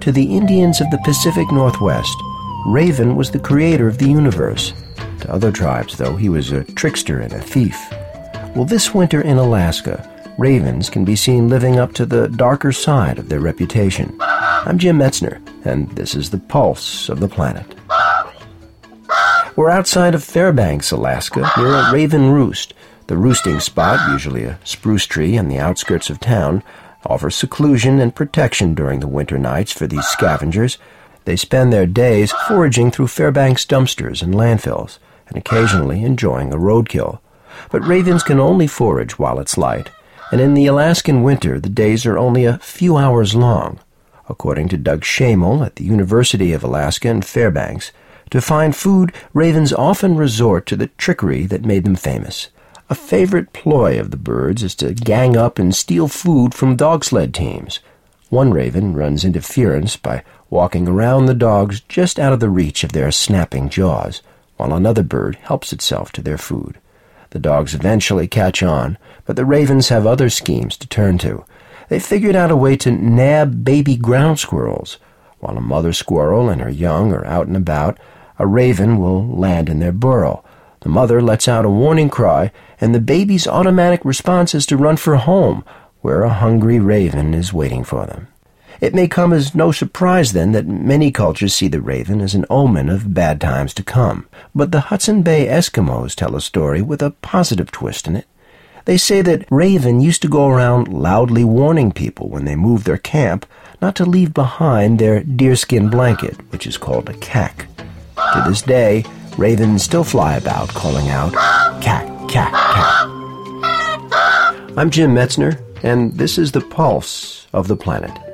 To the Indians of the Pacific Northwest, Raven was the creator of the universe. To other tribes, though, he was a trickster and a thief. Well, this winter in Alaska, ravens can be seen living up to the darker side of their reputation. I'm Jim Metzner, and this is the pulse of the planet. We're outside of Fairbanks, Alaska, near a raven roost. The roosting spot, usually a spruce tree on the outskirts of town, offers seclusion and protection during the winter nights for these scavengers. They spend their days foraging through Fairbanks dumpsters and landfills, and occasionally enjoying a roadkill. But ravens can only forage while it's light, and in the Alaskan winter the days are only a few hours long. According to Doug Schamel at the University of Alaska in Fairbanks, to find food, ravens often resort to the trickery that made them famous. A favorite ploy of the birds is to gang up and steal food from dog sled teams. One raven runs interference by walking around the dogs just out of the reach of their snapping jaws, while another bird helps itself to their food. The dogs eventually catch on, but the ravens have other schemes to turn to. They figured out a way to nab baby ground squirrels. While a mother squirrel and her young are out and about, a raven will land in their burrow. The mother lets out a warning cry, and the baby's automatic response is to run for home, where a hungry raven is waiting for them. It may come as no surprise, then, that many cultures see the raven as an omen of bad times to come. But the Hudson Bay Eskimos tell a story with a positive twist in it. They say that Raven used to go around loudly warning people when they moved their camp not to leave behind their deerskin blanket, which is called a kak. To this day, ravens still fly about calling out, cat, cat, cat. I'm Jim Metzner, and this is the pulse of the planet.